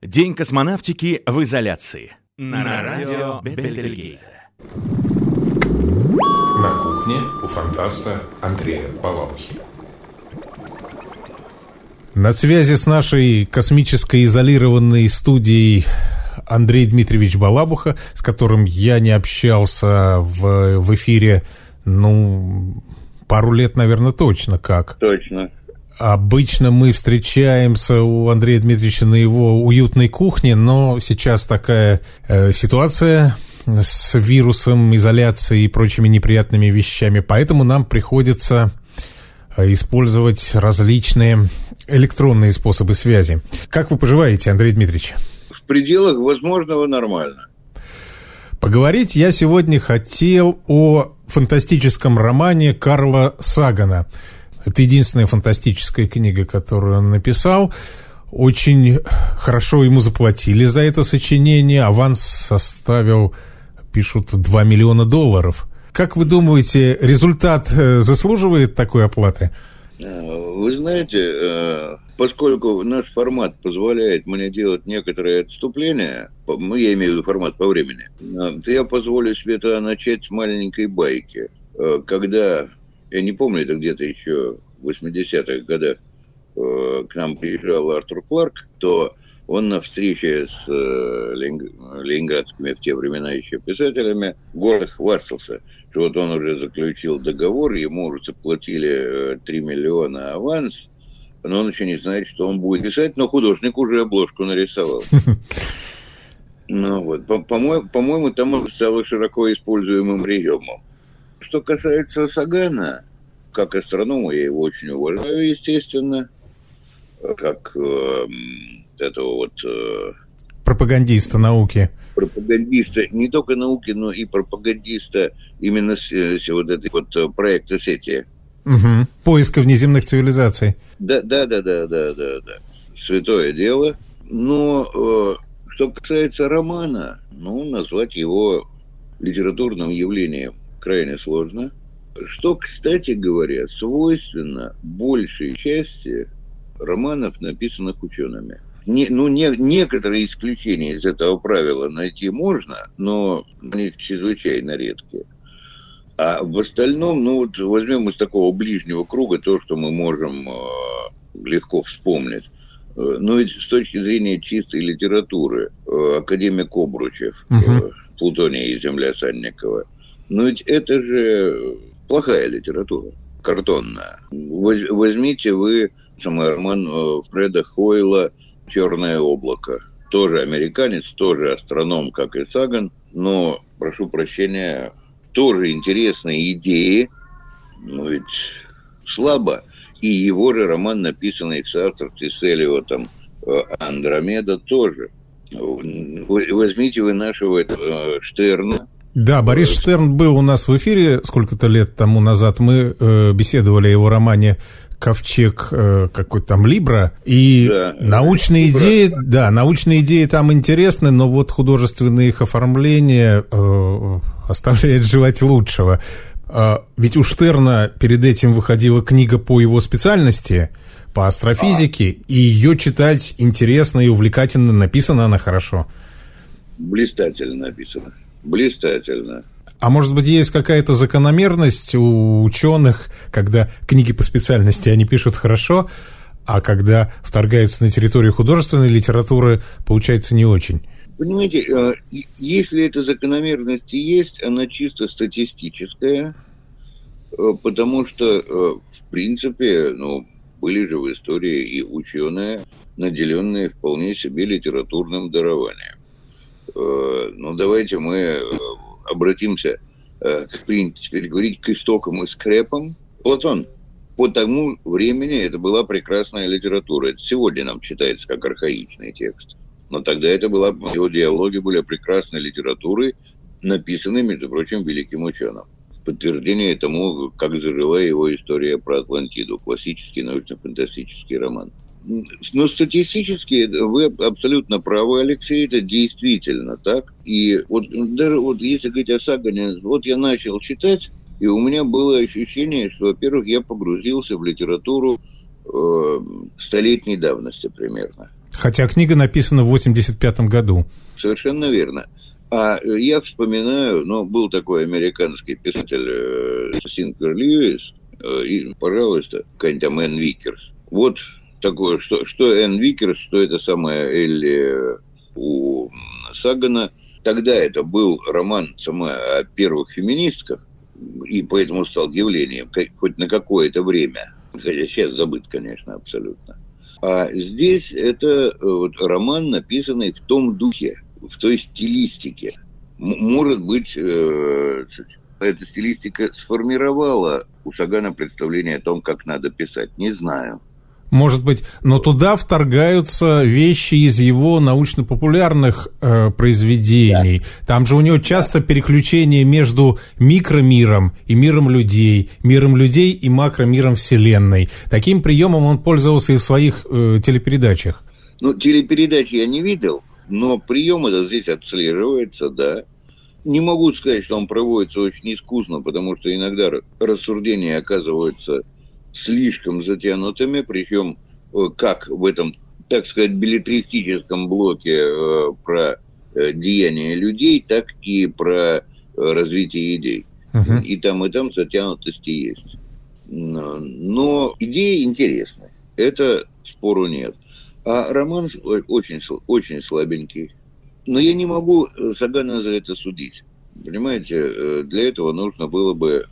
День космонавтики в изоляции. На, на радио Бетельгейзе. На кухне у фантаста Андрея Балабухи. На связи с нашей космической изолированной студией Андрей Дмитриевич Балабуха, с которым я не общался в, в эфире, ну, пару лет, наверное, точно как. Точно. Обычно мы встречаемся у Андрея Дмитриевича на его уютной кухне, но сейчас такая э, ситуация с вирусом, изоляцией и прочими неприятными вещами, поэтому нам приходится э, использовать различные электронные способы связи. Как вы поживаете, Андрей Дмитриевич? В пределах возможного нормально. Поговорить я сегодня хотел о фантастическом романе Карла Сагана – это единственная фантастическая книга, которую он написал. Очень хорошо ему заплатили за это сочинение. Аванс составил, пишут, 2 миллиона долларов. Как вы думаете, результат э, заслуживает такой оплаты? Э, вы знаете, э, поскольку наш формат позволяет мне делать некоторые отступления, ну, я имею в виду формат по времени, то я позволю себе это начать с маленькой байки. Когда я не помню, это где-то еще в 80-х годах э, к нам приезжал Артур Кларк, то он на встрече с э, ленинградскими в те времена еще писателями гордо хвастался, что вот он уже заключил договор, ему уже заплатили 3 э, миллиона аванс, но он еще не знает, что он будет писать, но художник уже обложку нарисовал. Ну вот, по-моему, по там стало широко используемым приемом. Что касается Сагана, как астронома я его очень уважаю, естественно, как э, этого вот... Э, пропагандиста науки. Пропагандиста не только науки, но и пропагандиста именно с, с вот этой вот э, проекта сети. Угу. Поиска внеземных цивилизаций. Да, да, да, да, да, да, да. Святое дело. Но э, что касается романа, ну, назвать его литературным явлением крайне сложно. Что, кстати говоря, свойственно большей части романов, написанных учеными. Не, ну, не, некоторые исключения из этого правила найти можно, но они чрезвычайно редкие. А в остальном, ну вот возьмем из такого ближнего круга то, что мы можем э, легко вспомнить. Э, но ведь с точки зрения чистой литературы, э, академик Обручев, угу. э, Плутония и Земля Санникова – но ведь это же плохая литература, картонная. Возьмите вы самый роман э, Фреда Хойла «Черное облако». Тоже американец, тоже астроном, как и Саган, но, прошу прощения, тоже интересные идеи, но ведь слабо. И его же роман, написанный в соавторстве с Элиотом э, «Андромеда» тоже. Возьмите вы нашего э, Штерна, да, Борис Штерн был у нас в эфире сколько-то лет тому назад. Мы э, беседовали о его романе ковчег э, какой-то там Либра. И да, научные Либра. идеи, да, научные идеи там интересны, но вот художественное их оформление э, оставляет желать лучшего. Э, ведь у Штерна перед этим выходила книга по его специальности, по астрофизике, а. и ее читать интересно и увлекательно, написана она хорошо. Блистательно написано блистательно. А может быть, есть какая-то закономерность у ученых, когда книги по специальности они пишут хорошо, а когда вторгаются на территорию художественной литературы, получается не очень? Понимаете, э, если эта закономерность и есть, она чисто статистическая, э, потому что, э, в принципе, ну, были же в истории и ученые, наделенные вполне себе литературным дарованием. Э, ну, давайте мы э, обратимся, э, как принято теперь говорить, к истокам и скрепам. Платон. По тому времени это была прекрасная литература. Это сегодня нам читается как архаичный текст. Но тогда это была, его диалоги были прекрасной литературой, написанной, между прочим, великим ученым. В подтверждение тому, как зажила его история про Атлантиду, классический научно-фантастический роман. Но статистически вы абсолютно правы, Алексей, это действительно так. И вот даже вот если говорить о Сагане, вот я начал читать, и у меня было ощущение, что, во-первых, я погрузился в литературу э, столетней давности примерно. Хотя книга написана в 85 году. Совершенно верно. А я вспоминаю, ну, был такой американский писатель э, Синклер Льюис, э, и, пожалуйста, какая-нибудь там Энн Викерс. Вот такое, что, что Энн Викерс, что это самое Элли у Сагана. Тогда это был роман сама о первых феминистках, и поэтому стал явлением, хоть на какое-то время. Хотя сейчас забыт, конечно, абсолютно. А здесь это э, вот роман, написанный в том духе, в той стилистике. Может быть, э, эта стилистика сформировала у Сагана представление о том, как надо писать. Не знаю может быть, но туда вторгаются вещи из его научно-популярных э, произведений. Да. Там же у него часто переключение между микромиром и миром людей, миром людей и макромиром Вселенной. Таким приемом он пользовался и в своих э, телепередачах. Ну, телепередачи я не видел, но прием это здесь отслеживается, да. Не могу сказать, что он проводится очень искусно, потому что иногда рассуждения оказываются слишком затянутыми, причем э, как в этом, так сказать, билетристическом блоке э, про э, деяния людей, так и про развитие идей. Uh-huh. И там, и там затянутости есть. Но, но идеи интересны. Это спору нет. А роман очень, очень слабенький. Но я не могу Сагана за это судить. Понимаете, для этого нужно было бы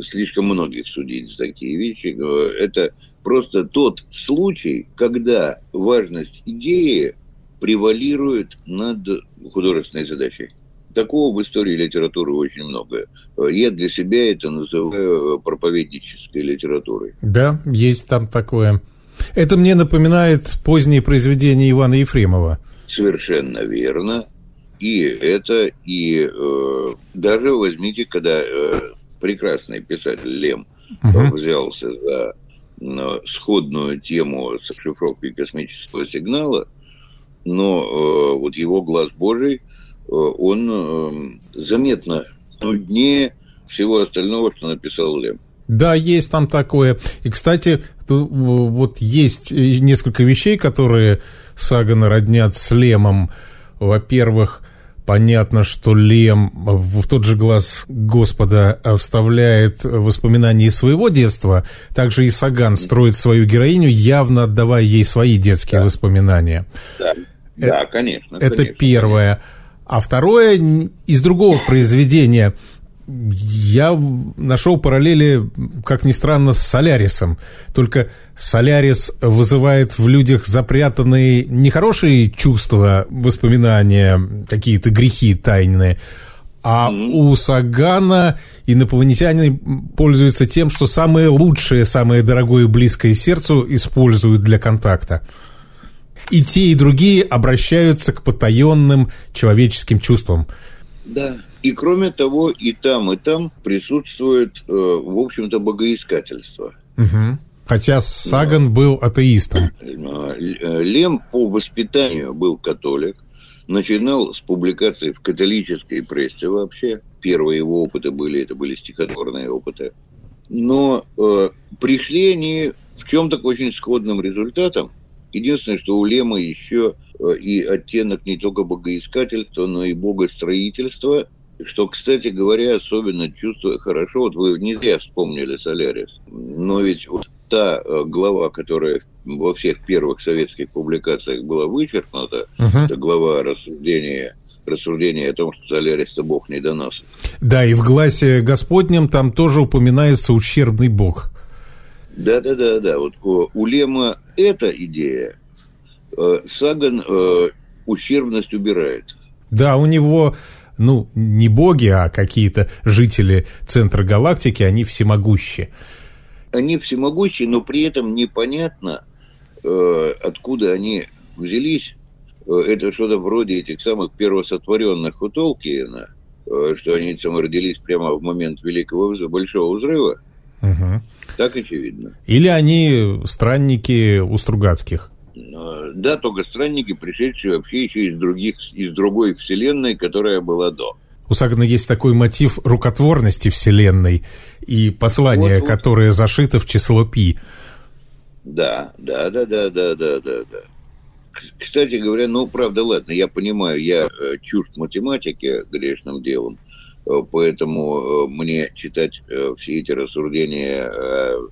слишком многих судить за такие вещи. Это просто тот случай, когда важность идеи превалирует над художественной задачей. Такого в истории литературы очень много. Я для себя это называю проповеднической литературой. Да, есть там такое. Это мне напоминает поздние произведения Ивана Ефремова. Совершенно верно. И это, и э, даже возьмите, когда э, прекрасный писатель Лем угу. взялся за сходную тему с шифровкой космического сигнала, но э, вот его глаз Божий, э, он э, заметно нуднее всего остального, что написал Лем. Да, есть там такое. И, кстати, вот есть несколько вещей, которые Сагана роднят с Лемом. Во-первых, Понятно, что Лем в тот же глаз Господа вставляет воспоминания из своего детства. Также и Саган строит свою героиню, явно отдавая ей свои детские да. воспоминания. Да, да конечно. Это конечно, первое. Конечно. А второе из другого произведения – я нашел параллели, как ни странно, с Солярисом. Только Солярис вызывает в людях запрятанные нехорошие чувства, воспоминания, какие-то грехи тайные. А у Сагана инопланетяне пользуются тем, что самое лучшее, самое дорогое и близкое сердцу используют для контакта. И те, и другие обращаются к потаенным человеческим чувствам. Да, и кроме того, и там, и там присутствует, э, в общем-то, богоискательство. Угу. Хотя Саган Но, был атеистом. Э, Лем по воспитанию был католик. Начинал с публикаций в католической прессе вообще. Первые его опыты были, это были стихотворные опыты. Но э, пришли они в чем-то к очень сходным результатам. Единственное, что у Лема еще э, и оттенок не только богоискательства, но и богостроительства – что, кстати говоря, особенно чувствую хорошо, вот вы не зря вспомнили Солярис, но ведь вот та э, глава, которая во всех первых советских публикациях была вычеркнута, uh-huh. это глава рассуждения рассуждение о том, что Солярис – это бог недоносок. Да, и в гласе Господнем там тоже упоминается ущербный бог. Да-да-да, да. вот у Лема эта идея, э, Саган э, ущербность убирает. Да, у него ну, не боги, а какие-то жители центра галактики, они всемогущие. Они всемогущие, но при этом непонятно, э, откуда они взялись. Э, это что-то вроде этих самых первосотворенных у Толкиена, э, что они там родились прямо в момент Великого Большого Взрыва. Угу. Так очевидно. Или они странники у Стругацких. Да, только странники, пришедшие вообще еще из других, из другой вселенной, которая была до. У Сагана есть такой мотив рукотворности вселенной и послание, вот, вот. которое зашито в число пи. Да, да, да, да, да, да, да, да. Кстати говоря, ну, правда, ладно, я понимаю, я э, чужд математики грешным делом, э, поэтому мне читать все эти рассуждения о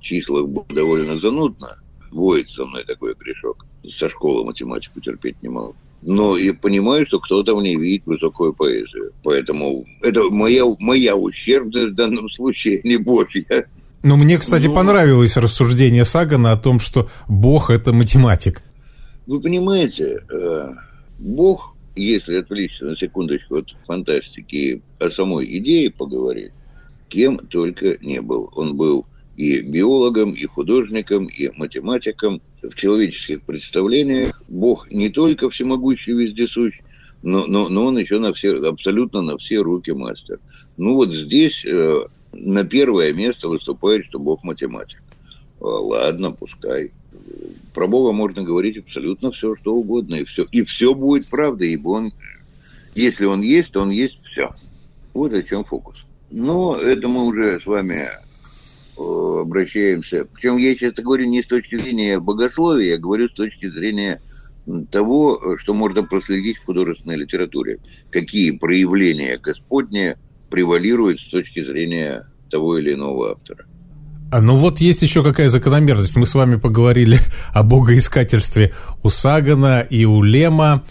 числах было довольно занудно. Воет со мной такой грешок. Со школы математику терпеть не могу. Но и понимаю, что кто-то в ней видит высокую поэзию. Поэтому это моя, моя ущербность в данном случае, не божья. Ну, мне, кстати, ну, понравилось рассуждение Сагана о том, что Бог – это математик. Вы понимаете, э, Бог, если отвлечься на секундочку от фантастики о самой идее поговорить, кем только не был. Он был и биологом, и художником, и математиком. В человеческих представлениях Бог не только всемогущий вездесущ, но, но, но он еще на все, абсолютно на все руки мастер. Ну вот здесь э, на первое место выступает, что Бог математик. А, ладно, пускай. Про Бога можно говорить абсолютно все, что угодно, и все, и все будет правда, ибо он, если он есть, то он есть все. Вот о чем фокус. Но это мы уже с вами э, обращаемся. Причем я сейчас говорю не с точки зрения богословия, я говорю с точки зрения того, что можно проследить в художественной литературе. Какие проявления Господня превалируют с точки зрения того или иного автора. А ну вот есть еще какая закономерность. Мы с вами поговорили о богоискательстве у Сагана и у Лема.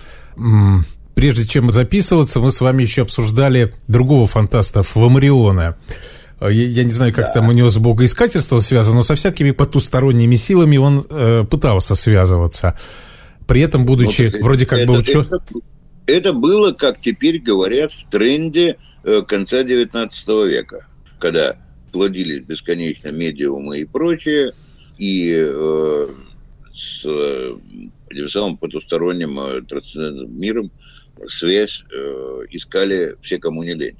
Прежде чем записываться, мы с вами еще обсуждали другого фантаста, Фламариона. Я, я не знаю, как да. там у него с богоискательством связано, но со всякими потусторонними силами он э, пытался связываться. При этом, будучи ну, вроде как это, бы ученым... Это, это было, как теперь говорят, в тренде э, конца XIX века, когда плодились бесконечно медиумы и прочее, и э, с э, этим самым потусторонним э, трансцендентным миром связь э, искали все, кому не лень.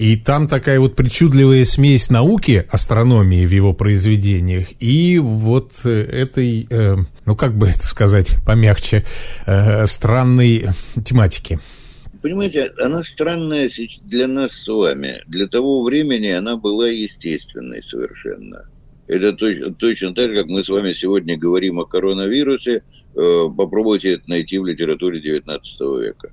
И там такая вот причудливая смесь науки, астрономии в его произведениях, и вот э, этой, э, ну как бы это сказать помягче, э, странной тематики. Понимаете, она странная для нас с вами. Для того времени она была естественной совершенно. Это точно, точно так, как мы с вами сегодня говорим о коронавирусе. Э, попробуйте это найти в литературе XIX века.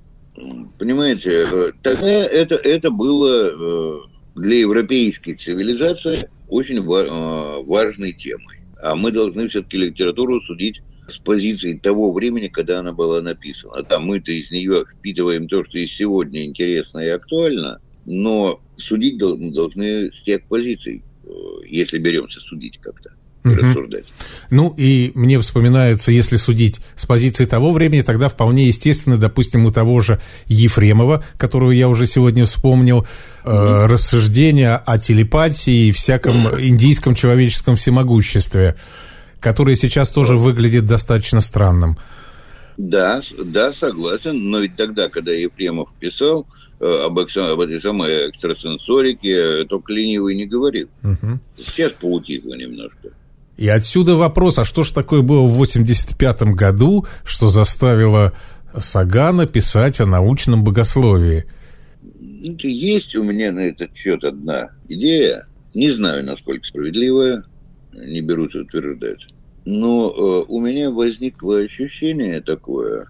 Понимаете, э, тогда это, это было э, для европейской цивилизации очень важной темой. А мы должны все-таки литературу судить с позиции того времени, когда она была написана. Да, мы-то из нее впитываем то, что и сегодня интересно и актуально, но судить должны с тех позиций, э, если беремся судить как-то угу. рассуждать. Ну и мне вспоминается, если судить с позиции того времени, тогда вполне естественно, допустим, у того же Ефремова, которого я уже сегодня вспомнил, угу. э, рассуждения о телепатии и всяком индийском человеческом всемогуществе который сейчас тоже выглядит достаточно странным. Да, да, согласен. Но ведь тогда, когда Ефремов писал э, об, об этой самой экстрасенсорике, только ленивый не говорил. Угу. Сейчас поутихло немножко. И отсюда вопрос, а что же такое было в 85 году, что заставило Сагана писать о научном богословии? Есть у меня на этот счет одна идея, не знаю, насколько справедливая, не берусь утверждать. Но э, у меня возникло ощущение такое,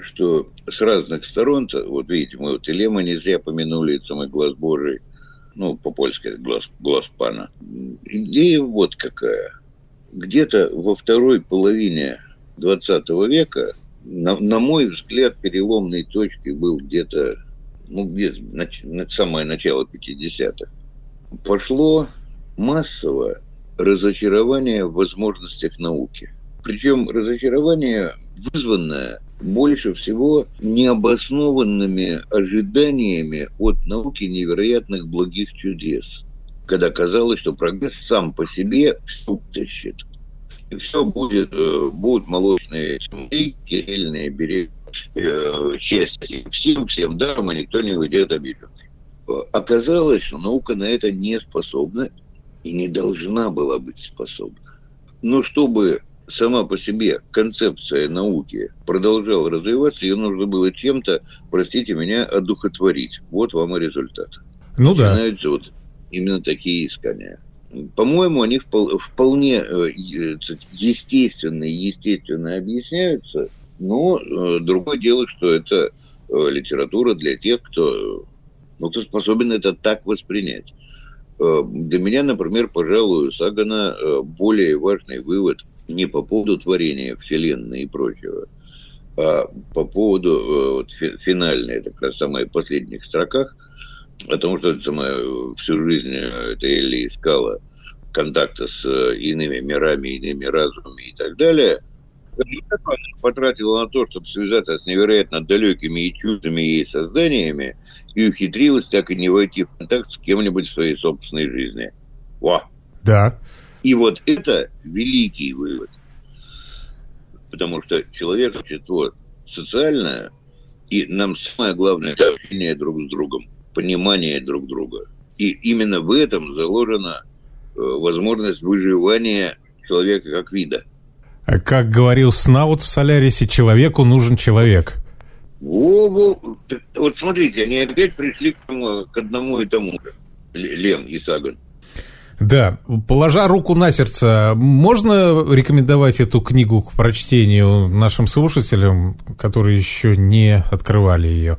что с разных сторон, вот видите, мы вот Илема не зря помянули, это самый глаз Божий, ну, по-польски глаз, глаз пана. Идея вот какая. Где-то во второй половине 20 века, на, на мой взгляд, переломной точкой был где-то, ну, где на, самое начало 50-х. Пошло массово разочарование в возможностях науки. Причем разочарование вызванное больше всего необоснованными ожиданиями от науки невероятных благих чудес. Когда казалось, что прогресс сам по себе все утащит. И все будет, э, будут молочные земли, кисельные берега, э, счастье всем, всем даром, и никто не уйдет обиженный. Оказалось, что наука на это не способна, и не должна была быть способна. Но чтобы сама по себе концепция науки продолжала развиваться, ее нужно было чем-то, простите меня, одухотворить. Вот вам и результат. Ну Начинаются да. вот именно такие искания. по-моему, они вполне э, естественно и естественно объясняются, но э, другое дело, что это литература для тех, кто, ну, кто способен это так воспринять. Для меня, например, пожалуй, Сагана более важный вывод не по поводу творения Вселенной и прочего, а по поводу вот, финальной, это как раз самых последних строках – потому что самое, всю жизнь э, эта Элли искала контакта с э, иными мирами, иными разумами и так далее, потратила на то, чтобы связаться с невероятно далекими и чуждыми ей созданиями, и ухитрилась так и не войти в контакт с кем-нибудь в своей собственной жизни. Во! Да. И вот это великий вывод. Потому что человек – существо социальное, и нам самое главное – это общение друг с другом понимание друг друга. И именно в этом заложена э, возможность выживания человека как вида. Как говорил Снаут в Солярисе, человеку нужен человек. Во, во, вот смотрите, они опять пришли к, тому, к одному и тому же. Лем и Саган. Да, положа руку на сердце, можно рекомендовать эту книгу к прочтению нашим слушателям, которые еще не открывали ее?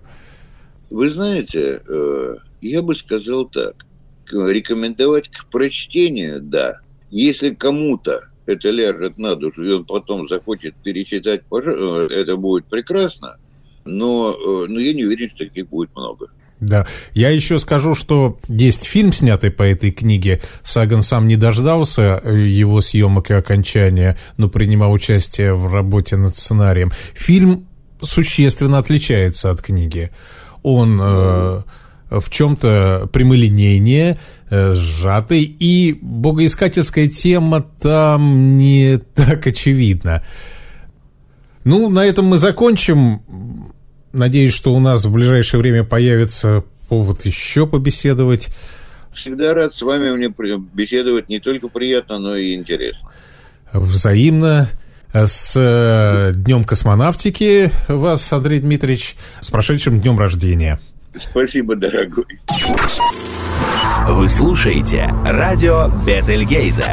Вы знаете, э, я бы сказал так. Рекомендовать к прочтению, да. Если кому-то это ляжет на душу, и он потом захочет перечитать, э, это будет прекрасно. Но, э, но я не уверен, что таких будет много. Да. Я еще скажу, что есть фильм, снятый по этой книге. Саган сам не дождался его съемок и окончания, но принимал участие в работе над сценарием. Фильм существенно отличается от книги он э, в чем-то прямолинейнее, э, сжатый, и богоискательская тема там не так очевидна. Ну, на этом мы закончим. Надеюсь, что у нас в ближайшее время появится повод еще побеседовать. Всегда рад с вами мне беседовать не только приятно, но и интересно. Взаимно. С э, Днем космонавтики вас, Андрей Дмитриевич, с прошедшим днем рождения. Спасибо, дорогой. Вы слушаете радио Бетельгейза.